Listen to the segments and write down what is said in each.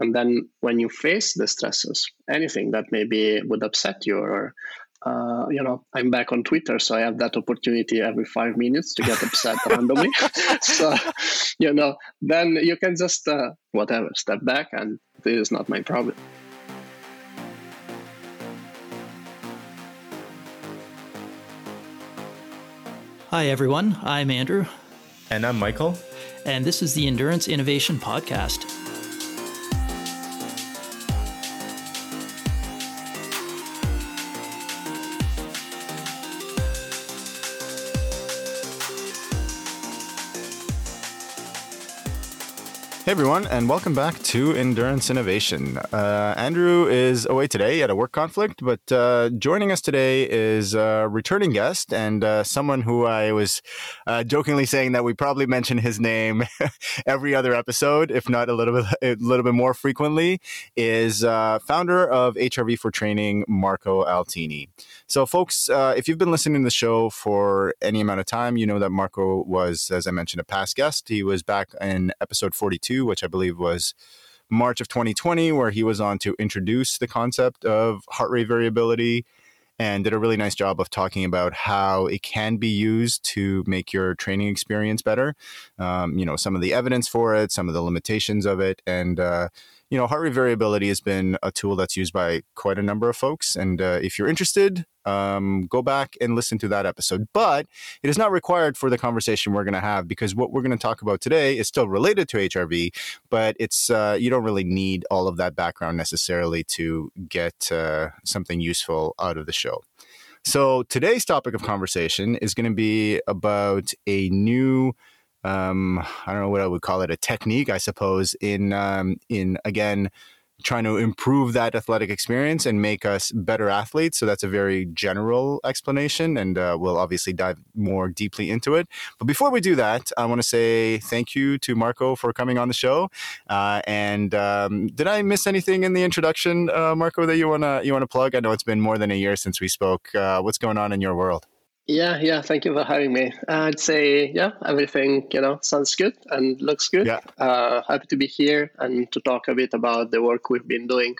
And then when you face the stressors, anything that maybe would upset you or uh, you know, I'm back on Twitter, so I have that opportunity every five minutes to get upset randomly. so, you know, then you can just, uh, whatever, step back, and this is not my problem. Hi, everyone. I'm Andrew. And I'm Michael. And this is the Endurance Innovation Podcast. Hey everyone, and welcome back to Endurance Innovation. Uh, Andrew is away today at a work conflict, but uh, joining us today is a returning guest and uh, someone who I was uh, jokingly saying that we probably mention his name every other episode, if not a little bit a little bit more frequently. Is uh, founder of HRV for Training, Marco Altini. So, folks, uh, if you've been listening to the show for any amount of time, you know that Marco was, as I mentioned, a past guest. He was back in episode forty-two which I believe was March of 2020, where he was on to introduce the concept of heart rate variability and did a really nice job of talking about how it can be used to make your training experience better. Um, you know, some of the evidence for it, some of the limitations of it, and uh, you know, heart rate variability has been a tool that's used by quite a number of folks. And uh, if you're interested, um, go back and listen to that episode. But it is not required for the conversation we're going to have because what we're going to talk about today is still related to HRV, but it's uh, you don't really need all of that background necessarily to get uh, something useful out of the show. So today's topic of conversation is going to be about a new um, I don't know what I would call it, a technique, I suppose, in um, in again trying to improve that athletic experience and make us better athletes. So that's a very general explanation, and uh, we'll obviously dive more deeply into it. But before we do that, I want to say thank you to Marco for coming on the show. Uh, and um, did I miss anything in the introduction, uh, Marco, that you wanna you wanna plug? I know it's been more than a year since we spoke. Uh, what's going on in your world? Yeah, yeah. Thank you for having me. I'd say, yeah, everything you know sounds good and looks good. Yeah. Uh, happy to be here and to talk a bit about the work we've been doing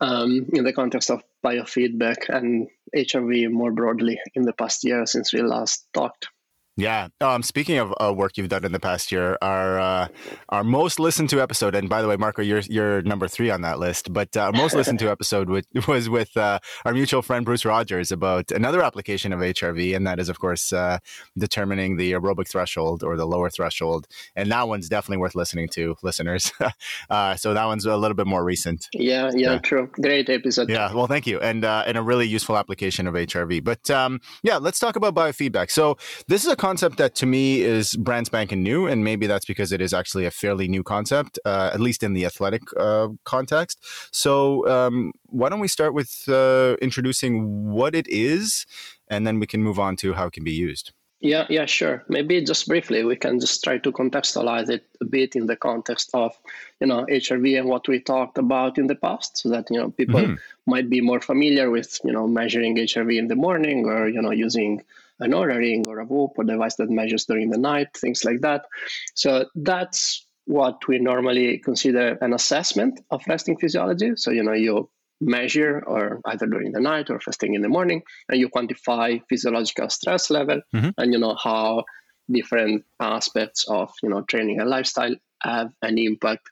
um, in the context of biofeedback and HRV more broadly in the past year since we last talked. Yeah. Um, speaking of uh, work you've done in the past year, our uh, our most listened to episode, and by the way, Marco, you're you're number three on that list. But uh, most listened to episode with, was with uh, our mutual friend Bruce Rogers about another application of HRV, and that is, of course, uh, determining the aerobic threshold or the lower threshold. And that one's definitely worth listening to, listeners. Uh, so that one's a little bit more recent. Yeah, yeah, yeah. true. Great episode. Yeah. Well, thank you, and and a really useful application of HRV. But um, yeah, let's talk about biofeedback. So this is a concept that to me is brand spanking new, and maybe that's because it is actually a fairly new concept, uh, at least in the athletic uh, context. So, um, why don't we start with uh, introducing what it is, and then we can move on to how it can be used. Yeah, yeah, sure. Maybe just briefly, we can just try to contextualize it a bit in the context of, you know, HRV and what we talked about in the past, so that you know people mm-hmm. might be more familiar with, you know, measuring HRV in the morning or you know using an Oura ring or a Whoop or device that measures during the night, things like that. So that's what we normally consider an assessment of resting physiology. So, you know, you measure or either during the night or first thing in the morning and you quantify physiological stress level mm-hmm. and you know how different aspects of you know training and lifestyle have an impact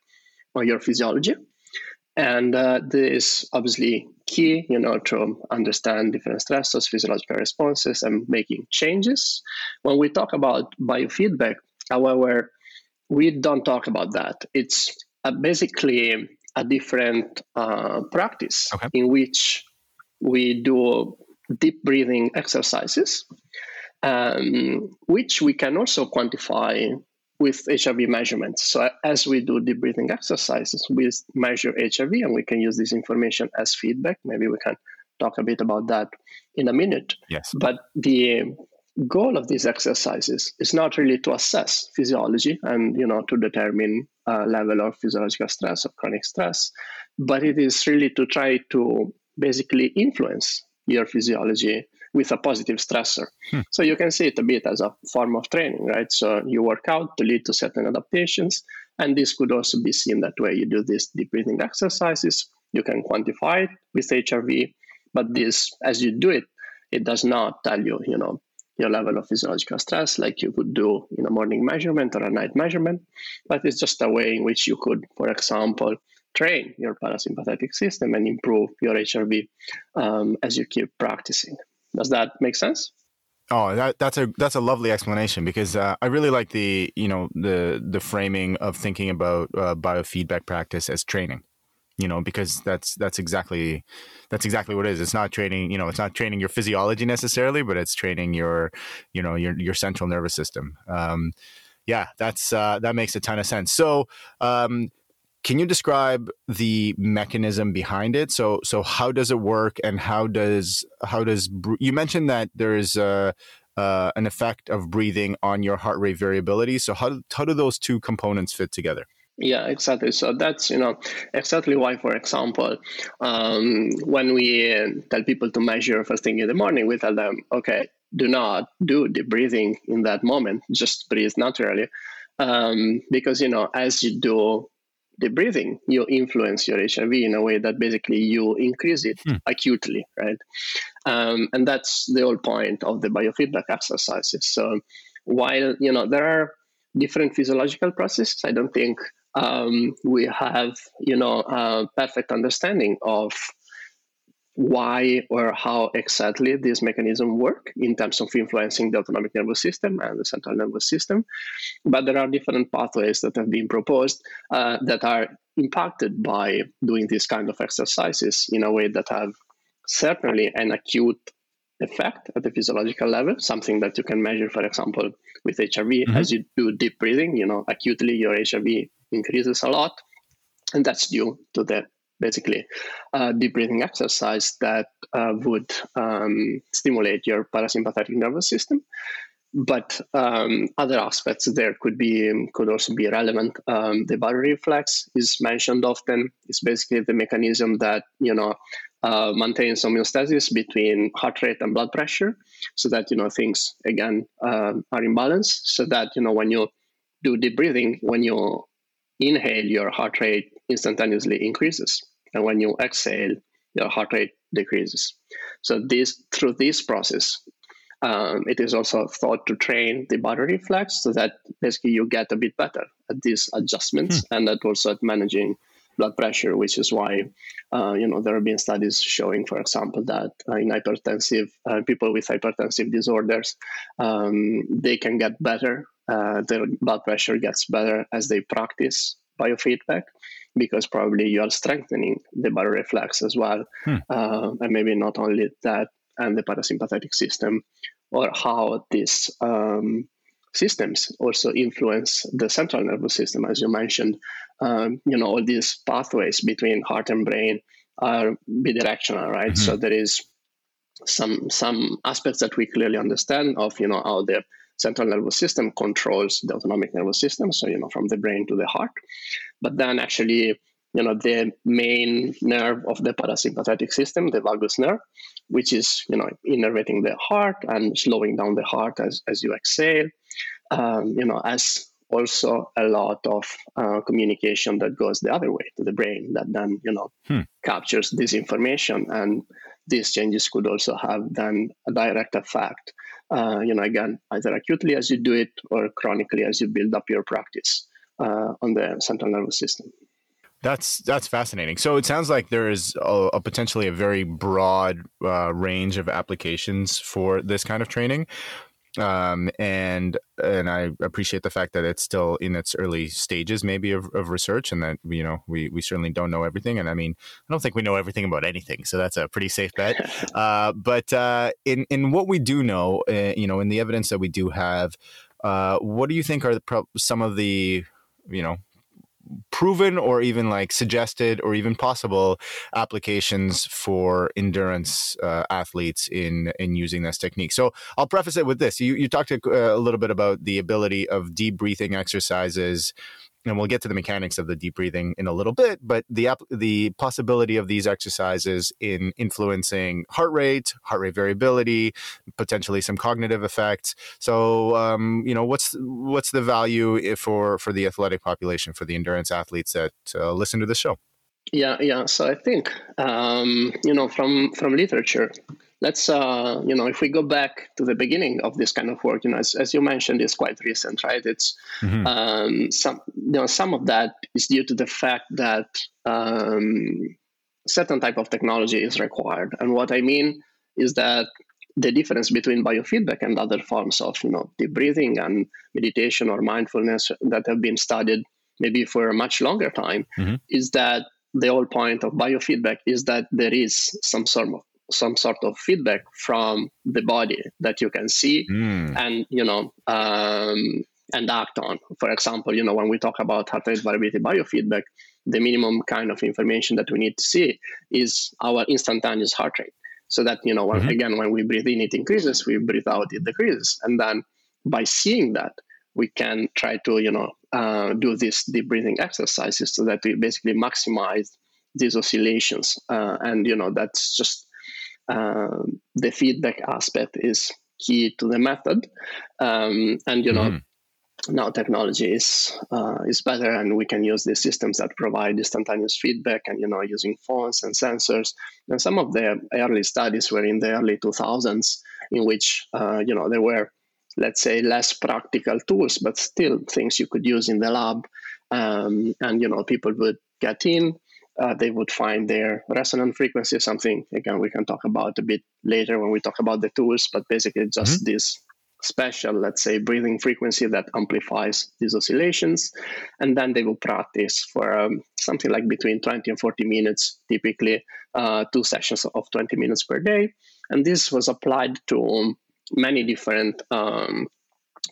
on your physiology and uh, this obviously key, you know, to understand different stressors, physiological responses, and making changes. When we talk about biofeedback, however, we don't talk about that. It's uh, basically a different uh, practice okay. in which we do deep breathing exercises, um, which we can also quantify with HRV measurements. So as we do deep breathing exercises, we measure HRV and we can use this information as feedback. Maybe we can talk a bit about that in a minute. Yes. But the goal of these exercises is not really to assess physiology and you know to determine a level of physiological stress or chronic stress, but it is really to try to basically influence your physiology with a positive stressor. Hmm. So you can see it a bit as a form of training, right? So you work out to lead to certain adaptations, And this could also be seen that way. You do these deep breathing exercises, you can quantify it with HRV, but this, as you do it, it does not tell you, you know, your level of physiological stress like you could do in a morning measurement or a night measurement, but it's just a way in which you could, for example, train your parasympathetic system and improve your HRV um, as you keep practicing. Does that make sense? Oh, that, that's a that's a lovely explanation because uh, I really like the you know the the framing of thinking about uh, biofeedback practice as training you know because that's that's exactly that's exactly what it is. It's not training you know it's not training your physiology necessarily but it's training your you know your your central nervous system. Um, yeah that's uh, that makes a ton of sense. So um, can you describe the mechanism behind it so so how does it work and how does how does you mentioned that there's a uh, an effect of breathing on your heart rate variability so how, how do those two components fit together yeah, exactly. So that's you know exactly why, for example, um, when we tell people to measure first thing in the morning, we tell them, okay, do not do the breathing in that moment. Just breathe naturally, um, because you know as you do the breathing, you influence your HRV in a way that basically you increase it hmm. acutely, right? Um, and that's the whole point of the biofeedback exercises. So while you know there are different physiological processes, I don't think um, we have you know a perfect understanding of why or how exactly these mechanisms work in terms of influencing the autonomic nervous system and the central nervous system. But there are different pathways that have been proposed uh, that are impacted by doing these kind of exercises in a way that have certainly an acute effect at the physiological level, something that you can measure, for example, with HRV mm-hmm. as you do deep breathing, you know, acutely your HRV increases a lot. And that's due to the basically uh, deep breathing exercise that uh, would um, stimulate your parasympathetic nervous system. But um, other aspects there could be could also be relevant. Um, the baroreflex is mentioned often. It's basically the mechanism that you know uh, maintains homeostasis between heart rate and blood pressure, so that you know things again uh, are in balance. So that you know when you do deep breathing, when you inhale, your heart rate instantaneously increases. And when you exhale, your heart rate decreases. So this through this process, um, it is also thought to train the baroreflex so that basically you get a bit better at these adjustments hmm. and that also at managing blood pressure, which is why uh, you know there have been studies showing, for example, that uh, in hypertensive uh, people with hypertensive disorders, um, they can get better uh, their blood pressure gets better as they practice biofeedback because probably you are strengthening the baroreflex as well. Hmm. Uh, and maybe not only that and the parasympathetic system, or how these um, systems also influence the central nervous system, as you mentioned. Um, you know, all these pathways between heart and brain are bidirectional, right? Mm-hmm. So there is some some aspects that we clearly understand of you know how the central nervous system controls the autonomic nervous system, so you know from the brain to the heart. But then actually, you know, the main nerve of the parasympathetic system, the vagus nerve, which is you know innervating the heart and slowing down the heart as as you exhale. Um, you know, as also a lot of uh, communication that goes the other way to the brain that then you know hmm. captures this information and these changes could also have then a direct effect uh, you know, again, either acutely as you do it or chronically as you build up your practice uh, on the central nervous system. That's that's fascinating. So it sounds like there is a, a potentially a very broad uh, range of applications for this kind of training um, and and I appreciate the fact that it's still in its early stages, maybe of, of research, and that you know we we certainly don't know everything. And I mean, I don't think we know everything about anything, so that's a pretty safe bet. uh, but uh, in in what we do know, uh, you know, in the evidence that we do have, uh, what do you think are the, some of the you know proven or even like suggested or even possible applications for endurance uh, athletes in in using this technique. So I'll preface it with this: you you talked a, uh, a little bit about the ability of deep breathing exercises and we'll get to the mechanics of the deep breathing in a little bit, but the the possibility of these exercises in influencing heart rate, heart rate variability, potentially some cognitive effects. So, um, you know, what's what's the value for for the athletic population, for the endurance athletes that uh, listen to the show? Yeah, yeah. So I think um, you know from from literature, let's uh, you know if we go back to the beginning of this kind of work, you know, as, as you mentioned, it's quite recent, right? It's mm-hmm. um, some you know some of that is due to the fact that um, certain type of technology is required, and what I mean is that the difference between biofeedback and other forms of you know deep breathing and meditation or mindfulness that have been studied maybe for a much longer time mm-hmm. is that the whole point of biofeedback is that there is some sort of some sort of feedback from the body that you can see mm. and you know um, and act on. For example, you know when we talk about heart rate variability biofeedback, the minimum kind of information that we need to see is our instantaneous heart rate. So that you know when, mm-hmm. again when we breathe in it increases, we breathe out it decreases, and then by seeing that we can try to you know uh, do these deep breathing exercises so that we basically maximize these oscillations uh, and you know that's just uh, the feedback aspect is key to the method. Um, and you know mm. now technology is uh, is better and we can use the systems that provide instantaneous feedback and you know using phones and sensors. And some of the early studies were in the early 2000s in which uh, you know there were let's say less practical tools but still things you could use in the lab. Um, and you know people would get in uh, they would find their resonant frequency something again we can talk about a bit later when we talk about the tools but basically just mm-hmm. this special let's say breathing frequency that amplifies these oscillations and then they will practice for um, something like between 20 and 40 minutes typically uh, two sessions of 20 minutes per day and this was applied to many different um,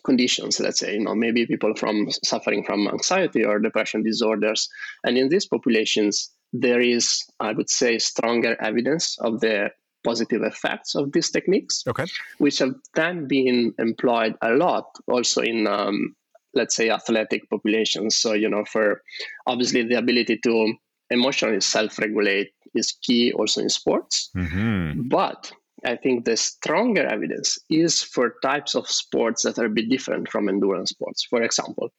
conditions let's say you know maybe people from suffering from anxiety or depression disorders and in these populations there is i would say stronger evidence of the positive effects of these techniques okay. which have then been employed a lot also in um, let's say athletic populations so you know for obviously the ability to emotionally self-regulate is key also in sports mm-hmm. but I think the stronger evidence is for types of sports that are a bit different from endurance sports. For example,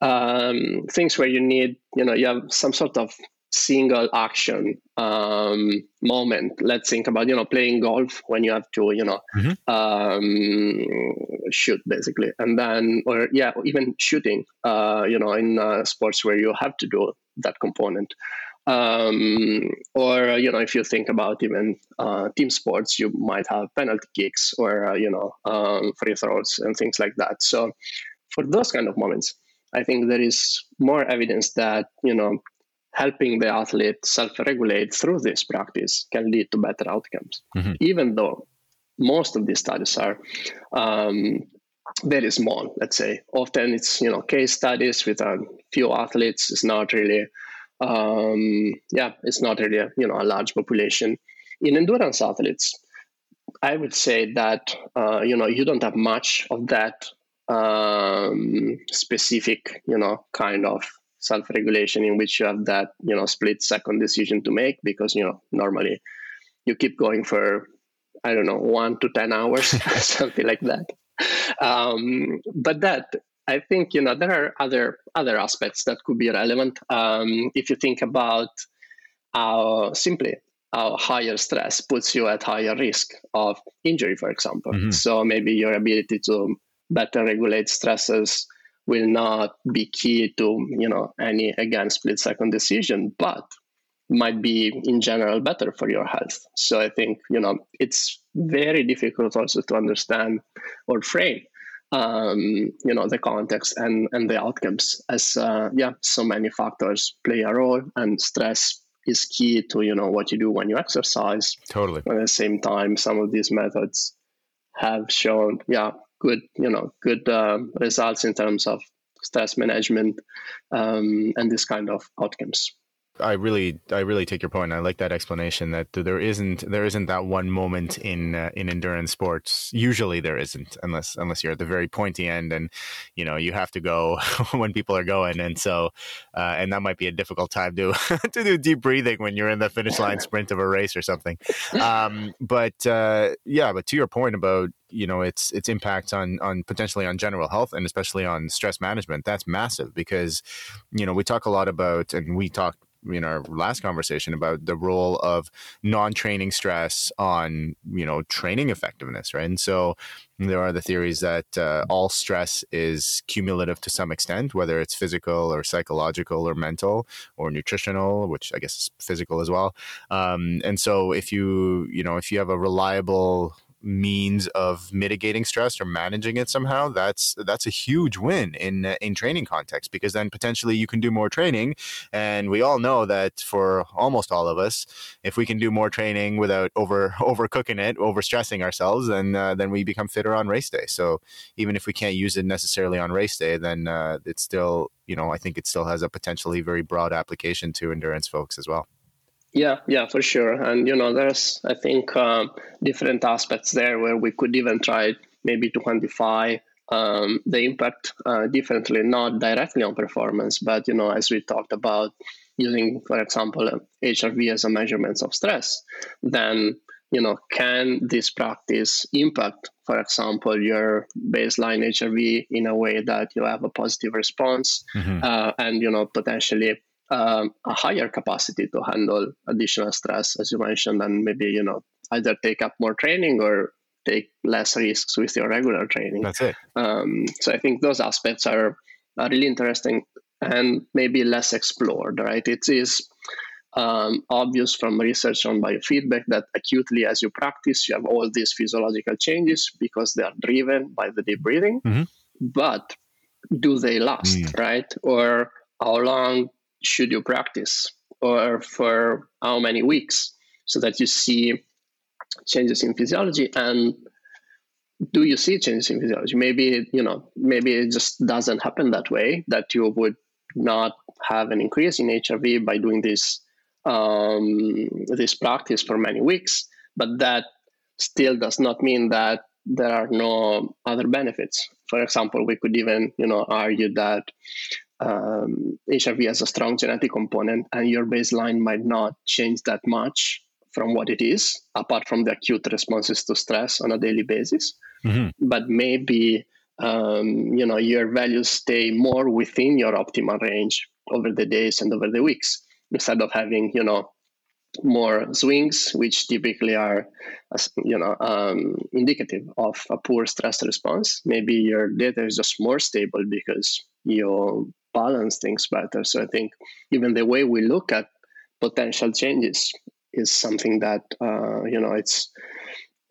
um, things where you need, you know, you have some sort of single action um, moment. Let's think about, you know, playing golf when you have to, you know, mm-hmm. um, shoot basically. And then, or yeah, even shooting, uh, you know, in uh, sports where you have to do that component um, or you know if you think about even uh, team sports you might have penalty kicks or uh, you know um, free throws and things like that. So for those kind of moments i think there is more evidence that you know helping the athlete self-regulate through this practice can lead to better outcomes. Mm-hmm. even though most of these studies are um, very small let's say. Often it's you know case studies with a few athletes it's not really um, yeah, it's not really a, you know a large population. In endurance athletes, I would say that uh, you know you don't have much of that um, specific you know kind of self-regulation in which you have that you know split second decision to make because you know normally you keep going for I don't know one to ten hours something like that. Um, but that I think you know there are other other aspects that could be relevant. Um, if you think about how simply how higher stress puts you at higher risk of injury, for example. Mm-hmm. So maybe your ability to better regulate stresses will not be key to you know any again split second decision, but might be in general better for your health. So I think you know it's very difficult also to understand or frame um, you know the context and and the outcomes as uh, yeah so many factors play a role and stress is key to you know what you do when you exercise. Totally. At the same time some of these methods have shown yeah good you know good uh, results in terms of stress management um, and this kind of outcomes I really, I really take your point. I like that explanation that there isn't, there isn't that one moment in uh, in endurance sports. Usually, there isn't, unless unless you're at the very pointy end, and you know you have to go when people are going, and so, uh, and that might be a difficult time to to do deep breathing when you're in the finish line sprint of a race or something. Um, but uh, yeah, but to your point about you know its its impact on on potentially on general health and especially on stress management that's massive because you know we talk a lot about and we talked in our last conversation about the role of non-training stress on you know training effectiveness right? And so there are the theories that uh, all stress is cumulative to some extent whether it's physical or psychological or mental or nutritional which i guess is physical as well. Um, and so if you you know if you have a reliable means of mitigating stress or managing it somehow, that's that's a huge win in in training context because then potentially you can do more training, and we all know that for almost all of us, if we can do more training without over overcooking it, over stressing ourselves, then uh, then we become fitter on race day. So even if we can't use it necessarily on race day, then uh, it's still you know I think it still has a potentially very broad application to endurance folks as well. Yeah, yeah, for sure. And you know, there's I think um, different aspects there where we could even try maybe to quantify um, the impact uh, differently, not directly on performance, but you know, as we talked about using, for example, HRV as a measurement of stress, then you know, can this practice impact, for example, your baseline HRV in a way that you have a positive response, mm-hmm. uh, and you know, potentially um, a higher capacity to handle additional stress, as you mentioned, and maybe you know either take up more training or take less risks with your regular training. That's it. Um, so I think those aspects are, are really interesting and maybe less explored. Right? It is um, obvious from research on biofeedback that acutely as you practice, you have all these physiological changes because they are driven by the deep breathing. Mm-hmm. But do they last, mm. right? Or how long should you practice or for how many weeks so that you see changes in physiology? And do you see changes in physiology? Maybe you know maybe it just doesn't happen that way that you would not have an increase in hrv by doing this um, this practice for many weeks but that still does not mean that there are no other benefits. For example we could even you know argue that um, HRV has a strong genetic component, and your baseline might not change that much from what it is, apart from the acute responses to stress on a daily basis. Mm-hmm. But maybe um, you know your values stay more within your optimal range over the days and over the weeks, instead of having you know more swings, which typically are, you know, um, indicative of a poor stress response. Maybe your data is just more stable because you balance things better. So I think even the way we look at potential changes is something that uh, you know it's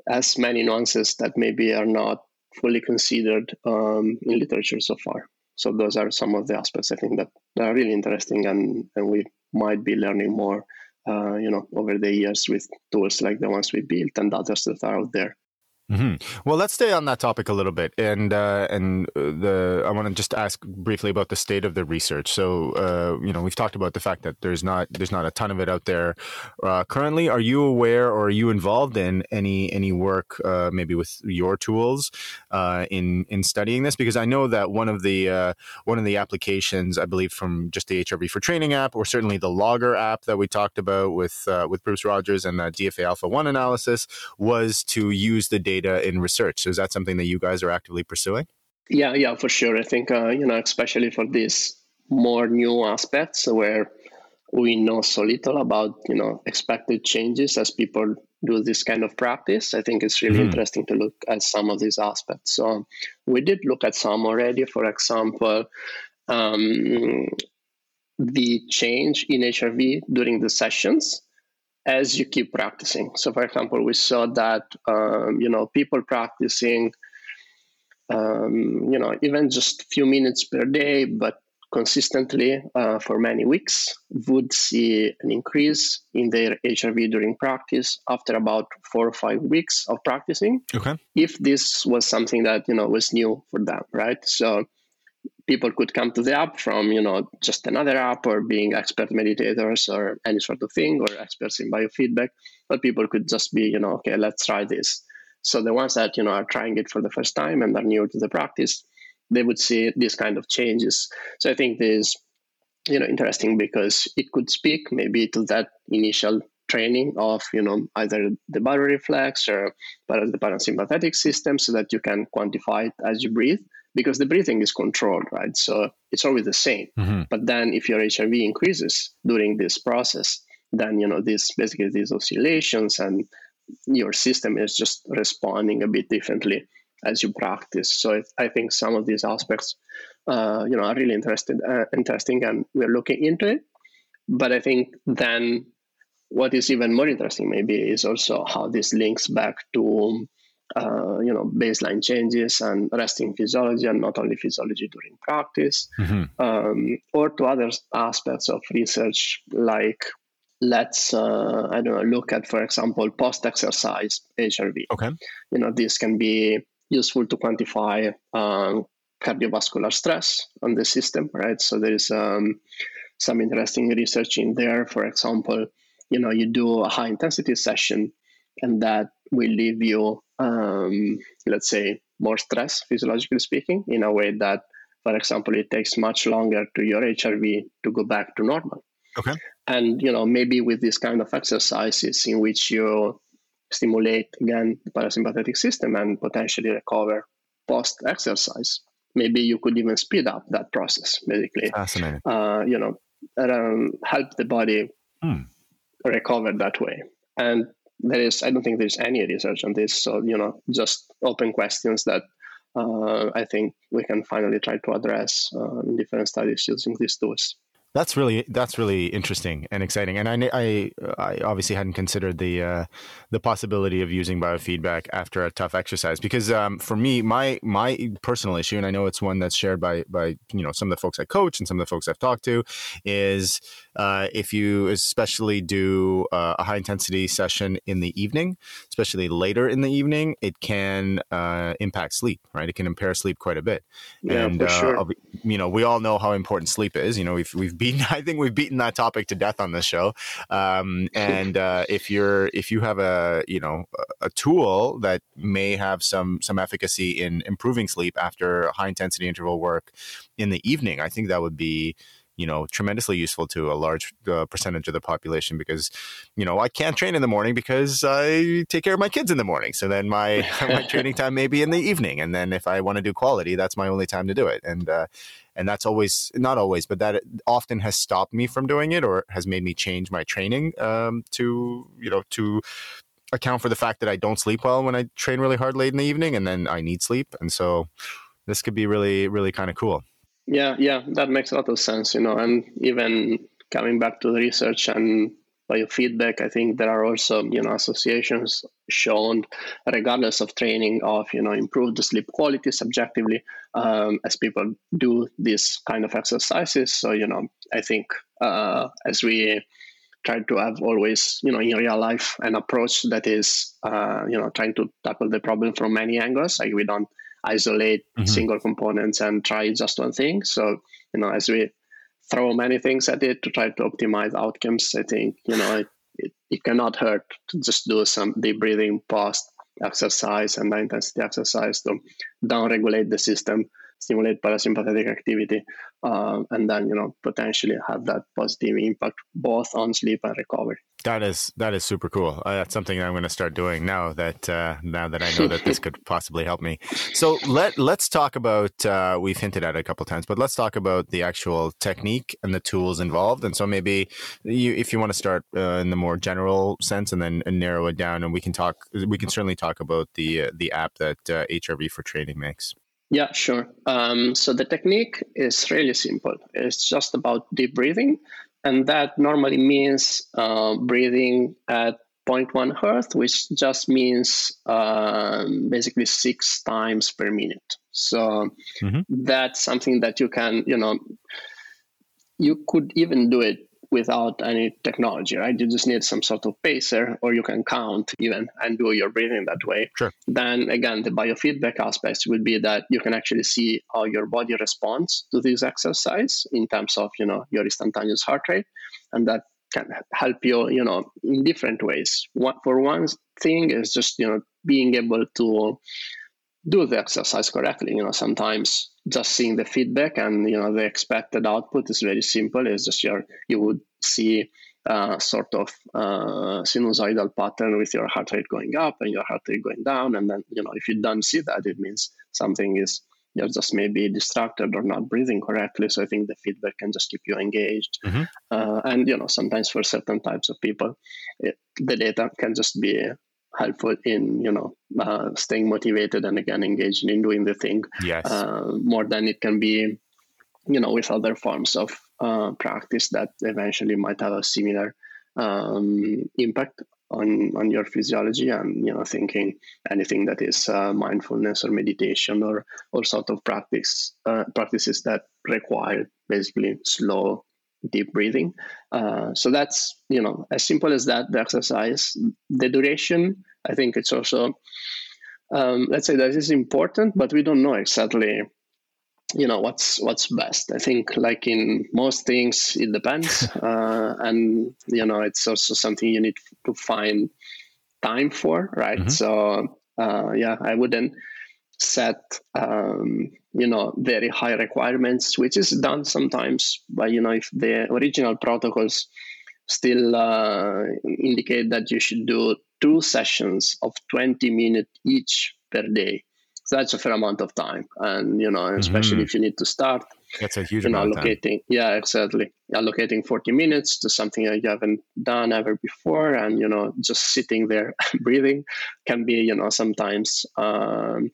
as many nuances that maybe are not fully considered um, in literature so far. So those are some of the aspects I think that are really interesting, and and we might be learning more, uh, you know, over the years with tools like the ones we built and others that are out there. Mm-hmm. Well, let's stay on that topic a little bit, and uh, and uh, the I want to just ask briefly about the state of the research. So, uh, you know, we've talked about the fact that there's not there's not a ton of it out there uh, currently. Are you aware, or are you involved in any any work, uh, maybe with your tools, uh, in in studying this? Because I know that one of the one of the applications, I believe, from just the HRV for Training app, or certainly the Logger app that we talked about with with Bruce Rogers and DFA Alpha One analysis, was to use the data data in research. So is that something that you guys are actively pursuing? Yeah, yeah, for sure. I think uh, you know, especially for these more new aspects where we know so little about you know expected changes as people do this kind of practice. I think it's really mm-hmm. interesting to look at some of these aspects. So we did look at some already. For example, um, the change in HRV during the sessions as you keep practicing. So, for example, we saw that um, you know people practicing, um, you know, even just a few minutes per day, but consistently uh, for many weeks, would see an increase in their HRV during practice after about four or five weeks of practicing. Okay. If this was something that you know was new for them, right? So people could come to the app from you know just another app or being expert meditators or any sort of thing or experts in biofeedback but people could just be you know okay let's try this. So the ones that you know are trying it for the first time and are new to the practice they would see these kind of changes. So i think this you know interesting because it could speak maybe to that initial training of you know either the baroreflex or the parasympathetic system so that you can quantify it as you breathe because the breathing is controlled, right? So it's always the same. Mm-hmm. But then if your HRV increases during this process, then you know this basically these oscillations and your system is just responding a bit differently as you practice. So I think some of these aspects, uh, you know, are really interested, uh, interesting, and we're looking into it. But I think then what is even more interesting maybe is also how this links back to uh, you know baseline changes and resting physiology and not only physiology during practice. Mm-hmm. um, or to other aspects of research like let's uh, i don't know look at for example post exercise hrv okay. You know this can be useful to quantify um, cardiovascular stress on the system right? So there is um, some interesting research in there. For example you know you do a high intensity session and that will leave you um, let's say, more stress, physiologically speaking, in a way that, for example, it takes much longer to your HRV to go back to normal. Okay. And, you know, maybe with this kind of exercises in which you stimulate, again, the parasympathetic system and potentially recover post exercise, maybe you could even speed up that process, basically. Fascinating. Uh, you know, um, help the body hmm. recover that way. And there is, I don't think there's any research on this. So, you know, just open questions that uh, I think we can finally try to address uh, in different studies using these tools. That's really that's really interesting and exciting, and I, I, I obviously hadn't considered the uh, the possibility of using biofeedback after a tough exercise because um, for me my my personal issue, and I know it's one that's shared by by you know some of the folks I coach and some of the folks I've talked to, is uh, if you especially do uh, a high intensity session in the evening, especially later in the evening, it can uh, impact sleep. Right, it can impair sleep quite a bit. Yeah, and, uh, sure. You know, we all know how important sleep is. You know, we've we've beaten. I think we've beaten that topic to death on this show. Um, and uh, if you're if you have a you know a tool that may have some some efficacy in improving sleep after high intensity interval work in the evening, I think that would be you know tremendously useful to a large uh, percentage of the population because you know I can't train in the morning because I take care of my kids in the morning. So then my my training time may be in the evening, and then if I want to do quality, that's my only time to do it. And uh, and that's always not always, but that often has stopped me from doing it or has made me change my training um, to you know to account for the fact that I don't sleep well when I train really hard late in the evening, and then I need sleep, and so this could be really really kind of cool. Yeah, yeah, that makes a lot of sense, you know, and even coming back to the research and biofeedback, I think there are also, you know, associations shown, regardless of training, of, you know, improved sleep quality subjectively um, as people do these kind of exercises. So, you know, I think uh, as we try to have always, you know, in real life, an approach that is, uh, you know, trying to tackle the problem from many angles. Like we don't isolate mm-hmm. single components and try just one thing. So, you know, as we throw many things at it to try to optimize outcomes, I think, you know, it, it, it cannot hurt to just do some deep breathing post exercise and high intensity exercise to down regulate the system stimulate parasympathetic activity, uh, and then you know potentially have that positive impact both on sleep and recovery. That is that is super cool. Uh, that's something I'm going to start doing now that uh, now that I know that this could possibly help me. So let let's talk about. Uh, we've hinted at it a couple times, but let's talk about the actual technique and the tools involved. And so maybe you, if you want to start uh, in the more general sense, and then and narrow it down, and we can talk. We can certainly talk about the uh, the app that HRV for Training makes. Yeah, sure. Um, so the technique is really simple. It's just about deep breathing, and that normally means uh, breathing at 0.1 hertz, which just means um, basically six times per minute. So mm-hmm. that's something that you can, you know, you could even do it without any technology, right? You just need some sort of pacer, or you can count even and do your breathing that way. Sure. Then again, the biofeedback aspects would be that you can actually see how your body responds to this exercise in terms of you know your instantaneous heart rate, and that can help you you know in different ways. What for one thing is just you know being able to do the exercise correctly. You know, sometimes just seeing the feedback and you know the expected output is very simple. It's just your you would see uh, sort of uh, sinusoidal pattern with your heart rate going up and your heart rate going down, and then you know if you don't see that, it means something is you're just maybe distracted or not breathing correctly. So I think the feedback can just keep you engaged. Mm-hmm. Uh, and you know sometimes for certain types of people, it, the data can just be helpful in you know uh, staying motivated and again engaged in doing the thing yes. uh, more than it can be you know with other forms of uh, practice that eventually might have a similar um, impact on on your physiology and you know thinking anything that is uh, mindfulness or meditation or or sort of practice uh, practices that require basically slow deep breathing. Uh, so that's you know as simple as that. The exercise, the duration. I think it's also um, let's say that is important, but we don't know exactly you know what's what's best. I think like in most things, it depends, uh, and you know it's also something you need to find time for, right? Mm-hmm. So uh, yeah, I wouldn't set um, you know very high requirements which is done sometimes by you know if the original protocols still uh, indicate that you should do two sessions of 20 minutes each per day so that's a fair amount of time and you know especially mm-hmm. if you need to start that's a huge you know, amount allocating yeah exactly allocating 40 minutes to something that you haven't done ever before and you know just sitting there breathing can be you know sometimes um,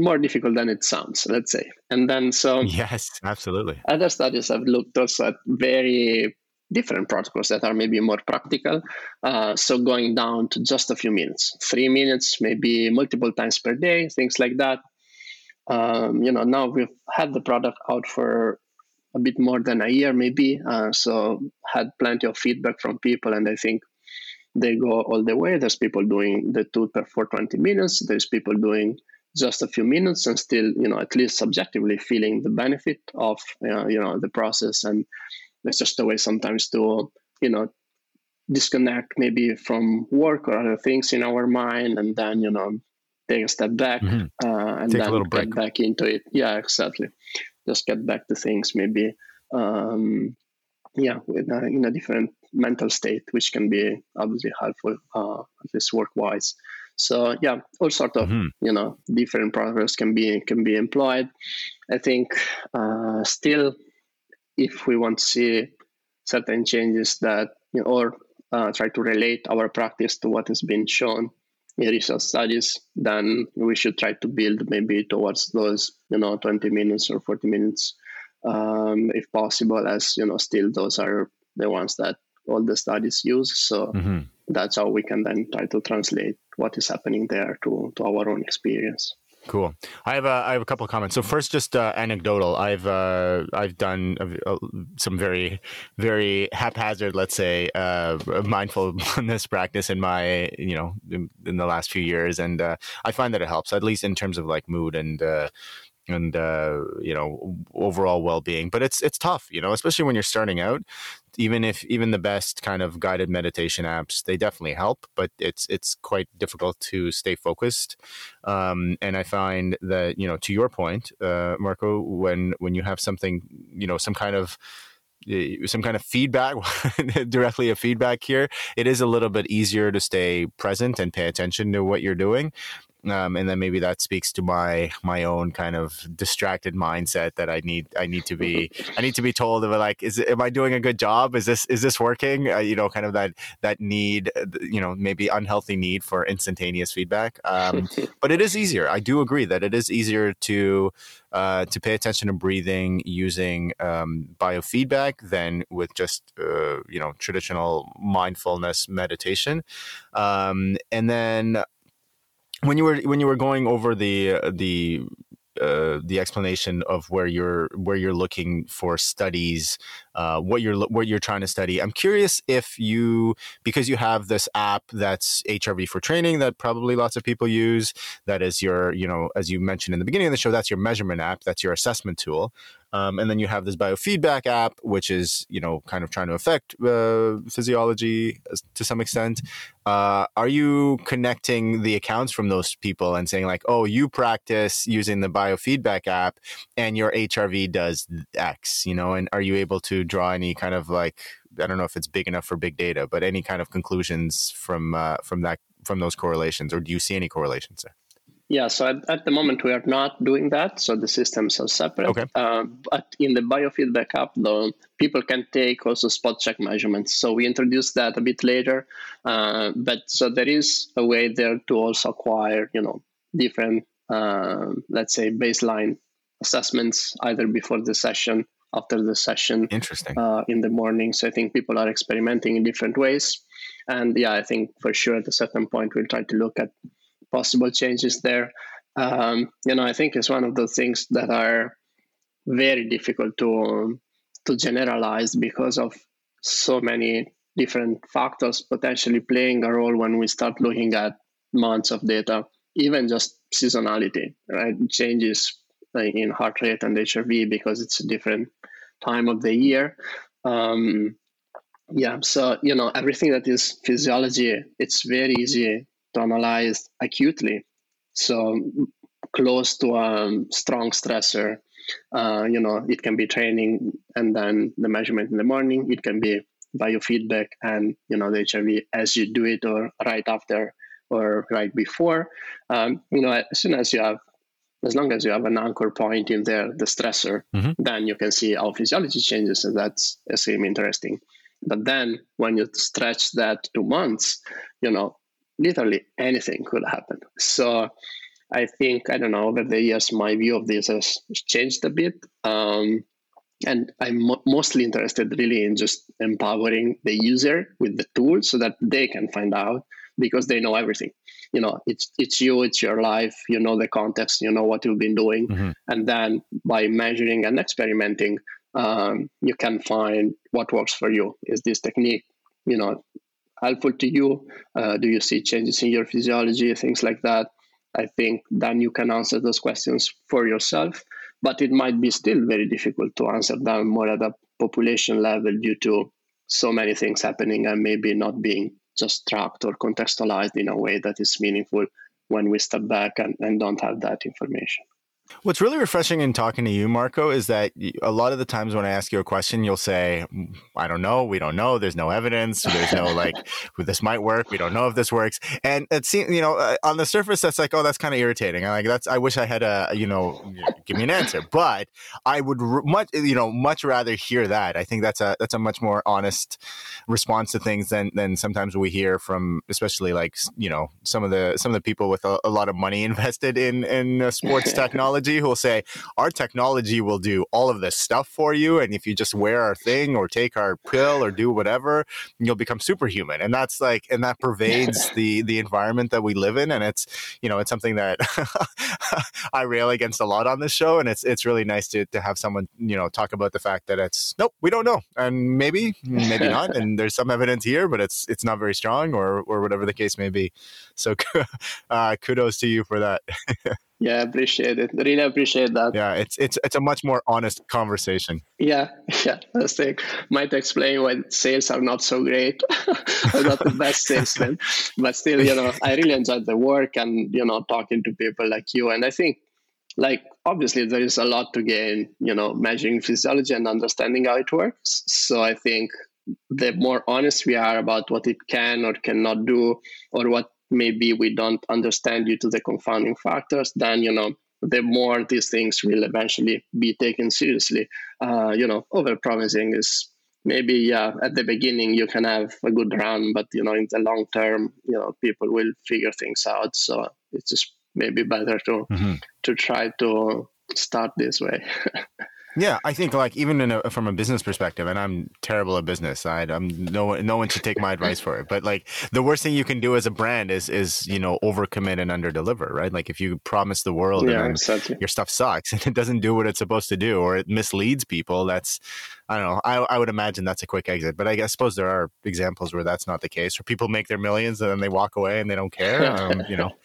more difficult than it sounds, let's say. And then so yes, absolutely. Other studies have looked also at very different protocols that are maybe more practical. Uh, so going down to just a few minutes, three minutes, maybe multiple times per day, things like that. Um, you know, now we've had the product out for a bit more than a year, maybe. Uh, so had plenty of feedback from people, and I think they go all the way. There's people doing the two per for 20 minutes. There's people doing just a few minutes and still you know at least subjectively feeling the benefit of uh, you know the process. And it's just a way sometimes to you know disconnect maybe from work or other things in our mind and then you know take a step back mm-hmm. uh, and take then get back into it. Yeah exactly. Just get back to things maybe um, yeah with, uh, in a different mental state which can be obviously helpful uh, at least work wise so yeah, all sort of mm-hmm. you know different protocols can be can be employed. I think uh, still, if we want to see certain changes that you know, or uh, try to relate our practice to what has been shown in research studies, then we should try to build maybe towards those you know 20 minutes or 40 minutes um, if possible, as you know still those are the ones that all the studies use. So mm-hmm. That's how we can then try to translate what is happening there to, to our own experience. Cool. I have a I have a couple of comments. So first, just uh, anecdotal. I've uh, I've done uh, some very very haphazard, let's say, uh, mindfulness practice in my you know in, in, the last few years, and uh, I find that it helps at least in terms of like mood and uh, and uh, you know overall well-being but it's it's tough you know especially when you're starting out. Even if even the best kind of guided meditation apps they definitely help but it's it's quite difficult to stay focused. Um, and i find that you know to your point uh, marco when when you have something you know some kind of some kind of feedback directly a feedback here it is a little bit easier to stay present and pay attention to what you're doing um, and then maybe that speaks to my my own kind of distracted mindset that I need I need to be I need to be told of like is am I doing a good job? Is this is this working? Uh, you know kind of that that need uh, you know maybe unhealthy need for instantaneous feedback um, but it is easier. I do agree that it is easier to uh, to pay attention to breathing using um, biofeedback than with just uh, you know traditional mindfulness meditation um, and then when you were when you were going over the the uh, the explanation of where you're where you're looking for studies, uh, what you're what you're trying to study. I'm curious if you because you have this app that's HRV for training that probably lots of people use. That is your you know as you mentioned in the beginning of the show, that's your measurement app, that's your assessment tool. Um, and then you have this biofeedback app, which is you know kind of trying to affect uh, physiology to some extent. Uh, are you connecting the accounts from those people and saying like, oh, you practice using the biofeedback app, and your HRV does X, you know? And are you able to draw any kind of like I don't know if it's big enough for big data, but any kind of conclusions from uh, from that from those correlations, or do you see any correlations there? Yeah, so at, at, the moment we are not doing that. So the systems are separate. Okay. Uh, but in the biofeedback app, though, people can take also spot check measurements. So we introduced that a bit later. Uh, but so there is a way there to also acquire, you know, different, uh, let's say, baseline assessments either before the session, after the session, interesting, uh, in the morning. So I think people are experimenting in different ways. And yeah, I think for sure at a certain point we'll try to look at possible changes there. Um, you know, I think it's one of those things that are very difficult to to generalize because of so many different factors potentially playing a role when we start looking at months of data, even just seasonality, right? Changes in heart rate and HRV because it's a different time of the year. Um, yeah, so you know everything that is physiology, it's very easy to analyze acutely. So close to a strong stressor, uh, you know, it can be training and then the measurement in the morning. It can be biofeedback and you know the HRV as you do it or right after or right before. Um, you know, as soon as you have, as long as you have an anchor point in there, the stressor, mm-hmm. then you can see how physiology changes, and that's extremely interesting. But then when you stretch that to months, you know, literally anything could happen. So I think, I don't know, over the years, my view of this has changed a bit. Um, and I'm mo- mostly interested really in just empowering the user with the tool so that they can find out because they know everything. You know, it's it's you, it's your life. You know the context. You know what you've been doing, mm-hmm. and then by measuring and experimenting, um, you can find what works for you. Is this technique, you know, helpful to you? Uh, do you see changes in your physiology, things like that? I think then you can answer those questions for yourself. But it might be still very difficult to answer them more at a population level due to so many things happening and maybe not being just tracked or contextualized in a way that is meaningful when we step back and, and don't have that information. What's really refreshing in talking to you, Marco, is that a lot of the times when I ask you a question, you'll say, mm, I don't know, we don't know, there's no evidence, there's no like, this might work, we don't know if this works. And it seems, you know, uh, on the surface, that's like, oh, that's kind of irritating. I like, that's, I wish I had a, you know, give me an answer. But I would much, you know, much rather hear that. I think that's a, that's a much more honest response to things than, than sometimes we hear from, especially like, you know, some of the, some of the people with a, a lot of money invested in, in uh, sports technology technology who will say, Our technology will do all of this stuff for you. And if you just wear our thing or take our pill or do whatever, you'll become superhuman. And that's like, and that pervades the the environment that we live in. And it's, you know, it's something that I rail against a lot on this show. And it's it's really nice to to have someone, you know, talk about the fact that it's nope, we don't know. And maybe, maybe not. And there's some evidence here, but it's it's not very strong or or whatever the case may be. So uh, kudos to you for that. Yeah, I appreciate it. Really appreciate that. Yeah, it's it's it's a much more honest conversation. Yeah, yeah. I think might explain why sales are not so great. I'm not the best salesman, but still, you know, I really enjoy the work and you know talking to people like you. And I think, like, obviously, there is a lot to gain. You know, measuring physiology and understanding how it works. So I think the more honest we are about what it can or cannot do, or what maybe we don't understand due to the confounding factors, then you know the more these things will eventually be taken seriously. Uh, you know, over promising is maybe yeah at the beginning you can have a good run, but you know in the long term, you know people will figure things out. So it's just maybe better to mm-hmm. to try to start this way. Yeah, I think like even a, from a business perspective, and I'm terrible at business. I, am no no one should take my advice for it. But like the worst thing you can do as a brand is is you know overcommit and underdeliver, right? Like if you promise the world yeah, and exactly. your stuff sucks and it doesn't do what it's supposed to do, or it misleads people, that's I don't know. I, I would imagine that's a quick exit, but I guess suppose there are examples where that's not the case, where people make their millions and then they walk away and they don't care. Um, you know,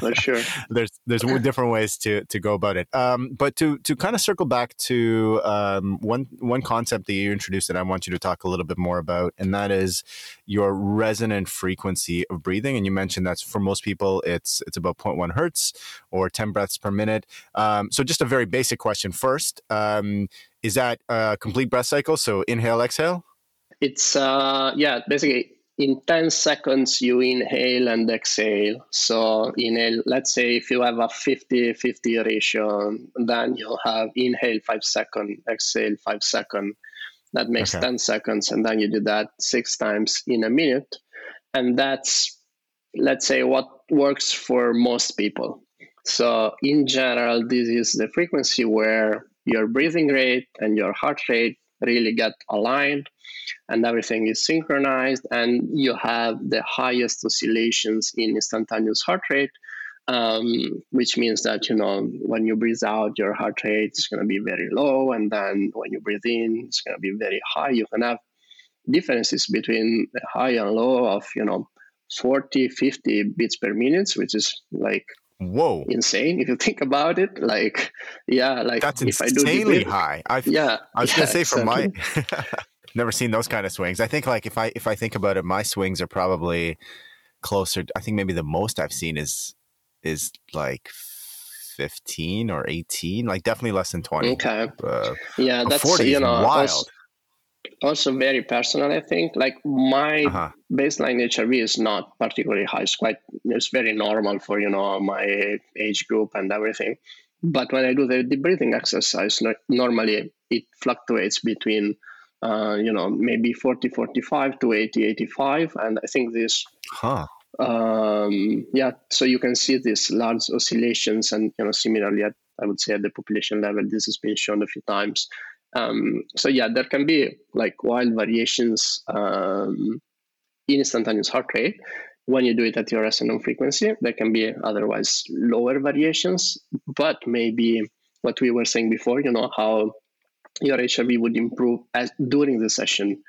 for sure. there's there's different ways to to go about it. Um, but to to kind of circle back to um, one one concept that you introduced that I want you to talk a little bit more about, and that is your resonant frequency of breathing. And you mentioned that for most people, it's it's about 0.1 hertz or 10 breaths per minute. Um, so just a very basic question first um, is that a complete breath cycle? So inhale, exhale? It's, uh, yeah, basically in 10 seconds you inhale and exhale. So inhale, let's say if you have a 50 50 ratio, then you'll have inhale 5 seconds, exhale 5 seconds. That makes okay. 10 seconds. And then you do that six times in a minute. And that's, let's say, what works for most people. So in general, this is the frequency where your breathing rate and your heart rate really get aligned and everything is synchronized and you have the highest oscillations in instantaneous heart rate um, which means that you know when you breathe out your heart rate is going to be very low and then when you breathe in it's going to be very high. You can have differences between high and low of you know 40 50 beats per minute which is like Whoa! Insane if you think about it. Like, yeah, like that's if insanely I do high. I've, yeah, I was yeah, gonna say for my, never seen those kind of swings. I think like if I if I think about it, my swings are probably closer. I think maybe the most I've seen is is like 15 or 18 like definitely less than 20 okay uh, yeah that's 40 you know wild also very personal i think. Like my uh-huh. baseline hrv is not particularly high. It's quite it's very normal for you know my age group and everything. But when i do the deep breathing exercise normally it fluctuates between uh, you know maybe 40 45 to 80 85 and i think this huh. um, yeah so you can see these large oscillations and you know similarly at, i would say at the population level this has been shown a few times um, so yeah, there can be like wild variations um, in instantaneous heart rate when you do it at your resonant frequency. There can be otherwise lower variations, but maybe what we were saying before, you know, how your HRV would improve as during the session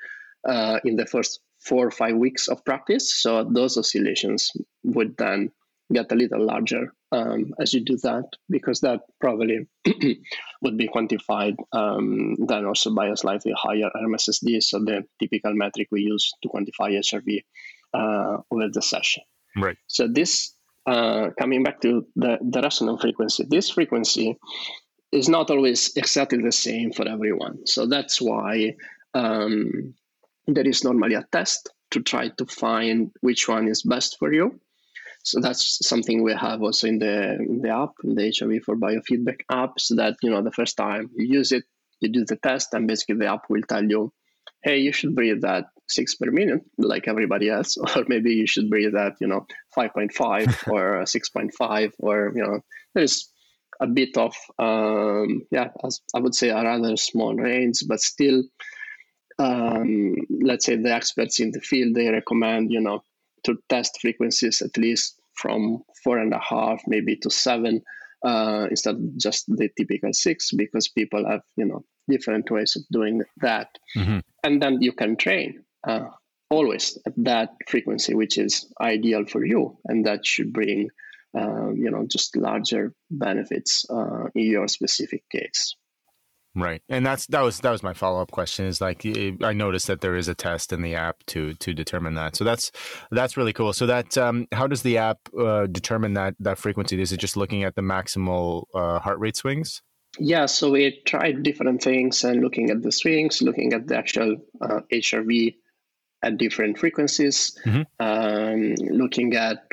uh, in the first four or five weeks of practice. So those oscillations would then get a little larger um, as you do that, because that probably would be quantified um, then also by a slightly higher RMSSD, so the typical metric we use to quantify HRV uh, over the session. Right. So this, uh, coming back to the, the resonant frequency, this frequency is not always exactly the same for everyone. So that's why um, there is normally a test to try to find which one is best for you. So that's something we have also in the in the app, in the HRV for biofeedback app, so that you know the first time you use it, you do the test, and basically the app will tell you, hey, you should breathe at six per minute, like everybody else, or maybe you should breathe at you know five point five or six point five, or you know there's a bit of um, yeah, I would say a rather small range, but still. Um, let's say the experts in the field they recommend you know to test frequencies at least from four and a half, maybe to seven, uh, instead of just the typical six, because people have you know different ways of doing that, mm-hmm. and then you can train uh, always at that frequency, which is ideal for you, and that should bring uh, you know just larger benefits uh, in your specific case. Right, and that's that was that was my follow up question. Is like I noticed that there is a test in the app to to determine that. So that's that's really cool. So that um, how does the app uh, determine that that frequency? Is it just looking at the maximal uh, heart rate swings? Yeah, so we tried different things and looking at the swings, looking at the actual uh, HRV at different frequencies, mm-hmm. um, looking at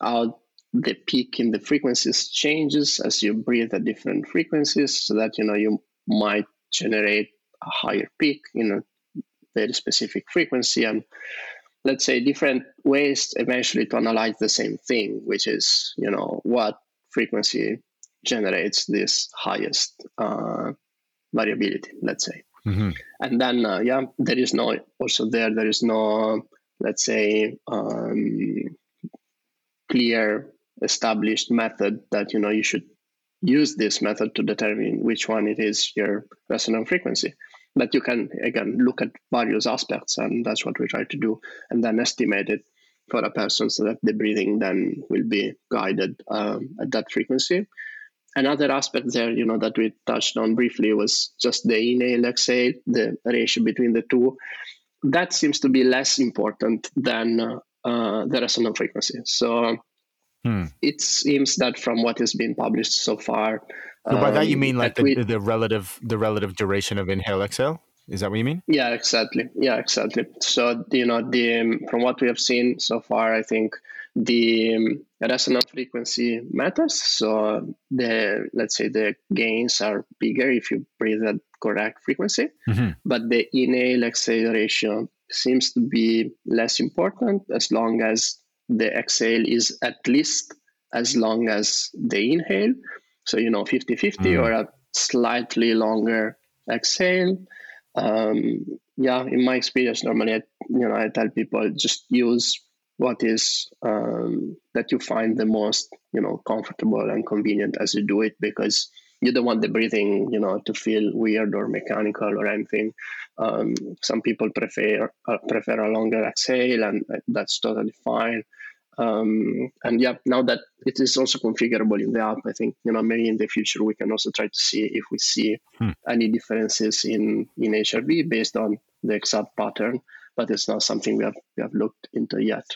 how the peak in the frequencies changes as you breathe at different frequencies, so that you know you might generate a higher peak in a very specific frequency and let's say different ways eventually to analyze the same thing which is you know what frequency generates this highest uh, variability, let's say. Mm-hmm. And then, uh, yeah, there is no, also there, there is no, let's say, um, clear established method that, you know, you should use this method to determine which one it is your resonant frequency. But you can, again, look at various aspects, and that's what we try to do, and then estimate it for a person so that the breathing then will be guided um, at that frequency. Another aspect there, you know, that we touched on briefly was just the inhale exhale, the ratio between the two. That seems to be less important than uh, the resonant frequency. So hmm. it seems that from what has been published so far, so by that you um, mean like the, we, the relative the relative duration of inhale exhale? Is that what you mean? Yeah, exactly. Yeah, exactly. So you know, the from what we have seen so far, I think the um, resonant frequency matters. So the let's say the gains are bigger if you breathe at correct frequency, mm-hmm. but the inhale exhale ratio seems to be less important as long as the exhale is at least as long as the inhale. So you know, 50-50 mm-hmm. or a slightly longer exhale um, yeah, in my experience, normally, I, you know, I tell people just use what is um, that you find the most, you know, comfortable and convenient as you do it, because you don't want the breathing, you know, to feel weird or mechanical or anything. Um, some people prefer uh, prefer a longer exhale, and that's totally fine. Um, and yeah, now that it is also configurable in the app, I think you know maybe in the future we can also try to see if we see hmm. any differences in in HRV based on the exact pattern. But it's not something we have we have looked into yet.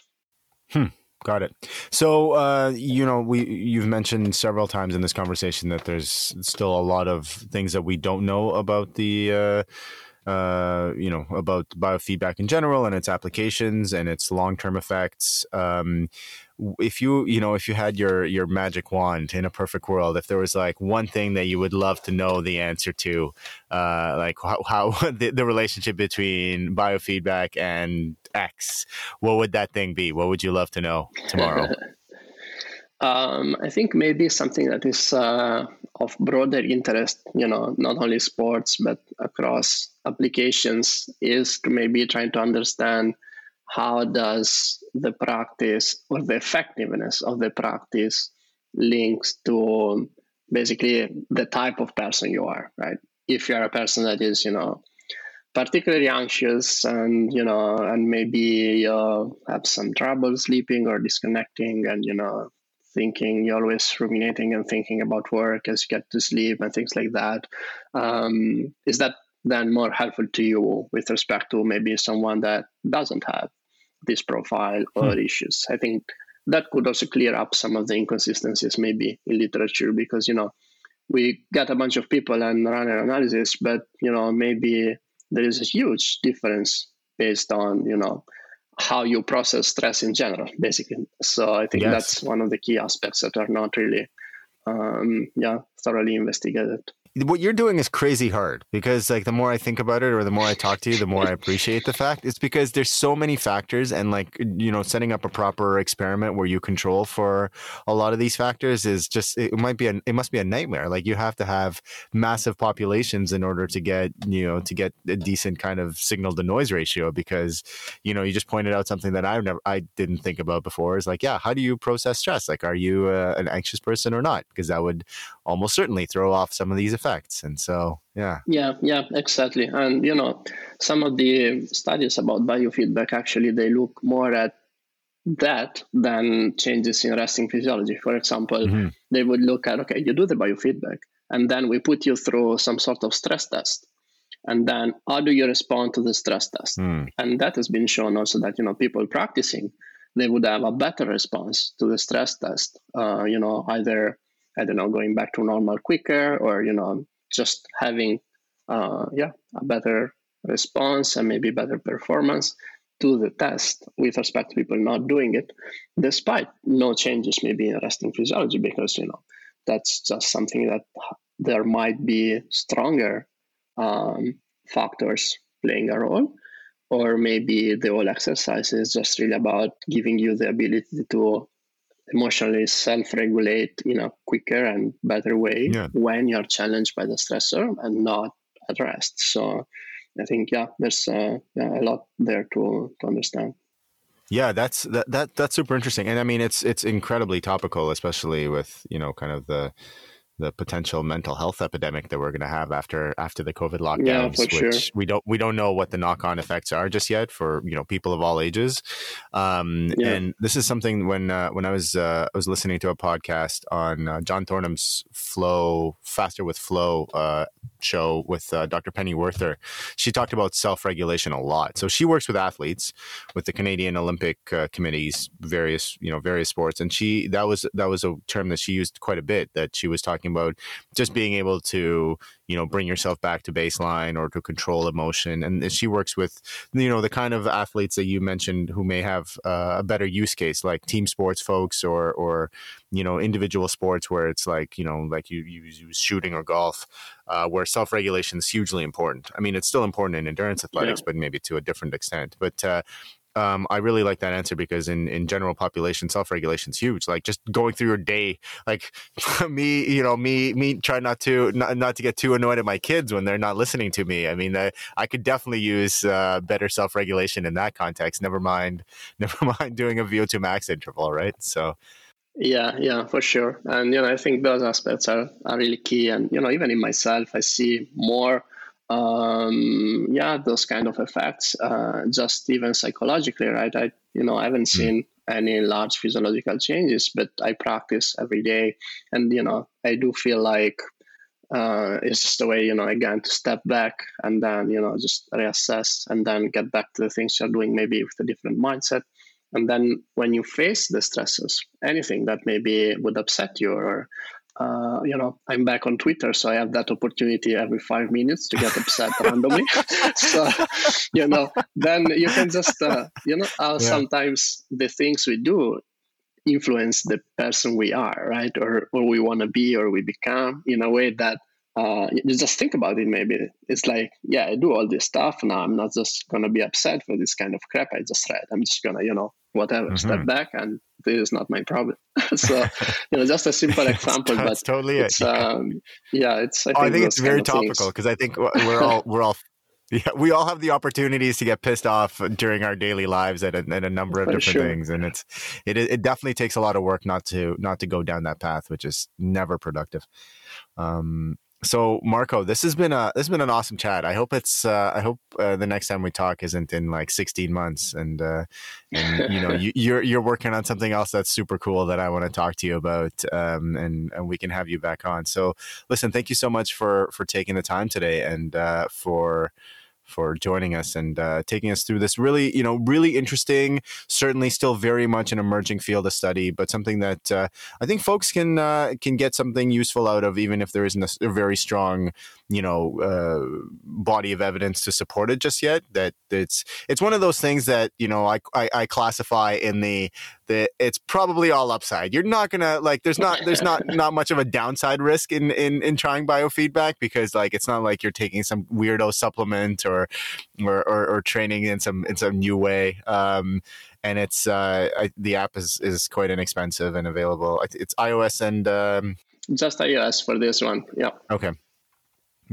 Hmm. Got it. So, uh, you know, we you've mentioned several times in this conversation that there's still a lot of things that we don't know about the uh, uh, you know, about biofeedback in general and its applications and its long-term effects. Um, if you, you know, if you had your your magic wand in a perfect world, if there was like one thing that you would love to know the answer to, uh, like how, how the, the relationship between biofeedback and X, what would that thing be? What would you love to know tomorrow? Um, I think maybe something that is uh, of broader interest, you know, not only sports but across applications, is to maybe trying to understand how does the practice or the effectiveness of the practice links to basically the type of person you are, right? If you are a person that is, you know, particularly anxious and you know and maybe uh, have some trouble sleeping or disconnecting and you know thinking, you're always ruminating and thinking about work as you get to sleep and things like that. Um, is that then more helpful to you with respect to maybe someone that doesn't have this profile or hmm. issues? I think that could also clear up some of the inconsistencies maybe in literature because, you know, we get a bunch of people and run an analysis, but, you know, maybe there is a huge difference based on, you know, how you process stress in general, basically. So I think yes. that's one of the key aspects that are not really, um, yeah, thoroughly investigated what you're doing is crazy hard because like the more I think about it or the more I talk to you, the more I appreciate the fact. It's because there's so many factors and like you know, setting up a proper experiment where you control for a lot of these factors is just it might be a it must be a nightmare. Like you have to have massive populations in order to get, you know, to get a decent kind of signal to noise ratio because, you know, you just pointed out something that I've never I didn't think about before is like, yeah, how do you process stress? Like are you uh, an anxious person or not? Because that would almost certainly throw off some of these effects. And so, yeah. Yeah, yeah, exactly. And, you know, some of the studies about biofeedback actually, they look more at that than changes in resting physiology. For example, mm-hmm. they would look at, okay, you do the biofeedback, and then we put you through some sort of stress test. And then how do you respond to the stress test? Mm. And that has been shown also that, you know, people practicing, they would have a better response to the stress test, uh, you know, either I don't know, going back to normal quicker or, you know, just having, uh, yeah, a better response and maybe better performance to the test with respect to people not doing it, despite no changes maybe in resting physiology, because, you know, that's just something that there might be stronger um, factors playing a role. Or maybe the whole exercise is just really about giving you the ability to emotionally self-regulate in a quicker and better way yeah. when you're challenged by the stressor and not at rest. So I think yeah, there's uh, yeah, a lot there to to understand. Yeah, that's that, that that's super interesting, and I mean it's it's incredibly topical, especially with you know kind of the the potential mental health epidemic that we're going to have after after the COVID lockdowns, yeah, which sure. we don't we don't know what the knock on effects are just yet for you know people of all ages. Um, yeah. And this is something when uh, when I was uh, I was listening to a podcast on uh, John Thornham's Flow Faster with Flow uh, show with uh, Dr. Penny Werthner. She talked about self regulation a lot. So she works with athletes with the Canadian Olympic uh, committees, various you know various sports, and she that was that was a term that she used quite a bit. That she was talking about just being able to you know bring yourself back to baseline or to control emotion. And she works with you know the kind of athletes that you mentioned who may have uh, a better use case like team sports folks or or you know individual sports where it's like you know like you, you use shooting or golf uh, where self-regulation is hugely important. I mean it's still important in endurance athletics yeah. but maybe to a different extent. But uh, um, I really like that answer because in, in general population self regulation is huge. Like just going through your day, like me, you know, me me try not to not, not to get too annoyed at my kids when they're not listening to me. I mean, I, I could definitely use uh, better self regulation in that context. Never mind, never mind doing a VO2 max interval, right? So. Yeah, yeah, for sure. And you know, I think those aspects are, are really key. And you know, even in myself, I see more um, yeah, those kind of effects, uh, just even psychologically, right? I, you know, I haven't hmm. seen any large physiological changes, but I practice every day, and you know, I do feel like uh, it's just a way, you know, again to step back and then you know just reassess and then get back to the things you're doing, maybe with a different mindset. And then when you face the stresses, anything that maybe would upset you or uh, you know, I'm back on Twitter, so I have that opportunity every five minutes to get upset randomly. so, you know, then you can just, uh, you know, uh, yeah. sometimes the things we do influence the person we are, right? Or, or we want to be or we become in a way that uh, you just think about it maybe it's like yeah i do all this stuff now i'm not just gonna be upset for this kind of crap i just read i'm just gonna you know whatever mm-hmm. step back and this is not my problem so you know just a simple example but totally it's it. um yeah it's i think, oh, I think it's very topical because i think we're all we're all yeah, we all have the opportunities to get pissed off during our daily lives at a, at a number of For different sure. things, and it's it it definitely takes a lot of work not to not to go down that path, which is never productive. Um, so Marco, this has been a this has been an awesome chat. I hope it's uh, I hope uh, the next time we talk isn't in like 16 months, and uh, and you know you, are you're, you're working on something else that's super cool that I want to talk to you about, um, and and we can have you back on. So listen, thank you so much for for taking the time today and uh, for for joining us and uh, taking us through this really, you know, really interesting, certainly still very much an emerging field of study, but something that uh, I think folks can uh, can get something useful out of, even if there isn't a, very strong, you know, uh, body of evidence to support it just yet. That it's it's one of those things that you know I, I, I classify in the the it's probably all upside. You're not gonna like there's not there's not not much of a downside risk in in in trying biofeedback because like it's not like you're taking some weirdo supplement or or or, or training in some in some new way. Um, and it's uh, I, the app is is quite inexpensive and available. It's iOS and um, just iOS for this one. Yeah. Okay.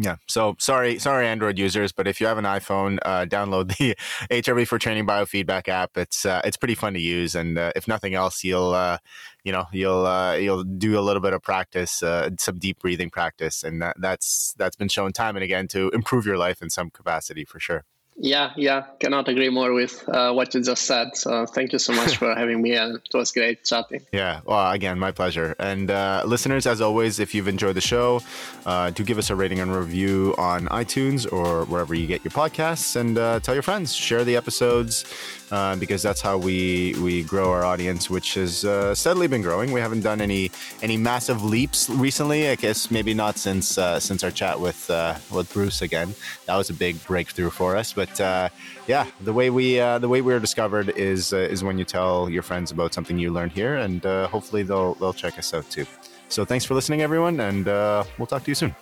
Yeah. So sorry, sorry, Android users, but if you have an iPhone, uh, download the HRV for Training Biofeedback app. It's uh, it's pretty fun to use, and uh, if nothing else, you'll uh, you know you'll uh, you'll do a little bit of practice, uh, some deep breathing practice, and that, that's that's been shown time and again to improve your life in some capacity for sure. Yeah, yeah, cannot agree more with uh, what you just said. So thank you so much for having me, and it was great chatting. Yeah, well, again, my pleasure. And uh, listeners, as always, if you've enjoyed the show, uh, do give us a rating and review on iTunes or wherever you get your podcasts, and uh, tell your friends, share the episodes. Uh, because that's how we we grow our audience, which has uh, steadily been growing. We haven't done any any massive leaps recently. I guess maybe not since uh, since our chat with uh, with Bruce again. That was a big breakthrough for us. But uh, yeah, the way we the way we were discovered is is when you tell your friends about something you learned here, and hopefully they'll they'll check us out too. So thanks for listening, everyone, and we'll talk to you soon.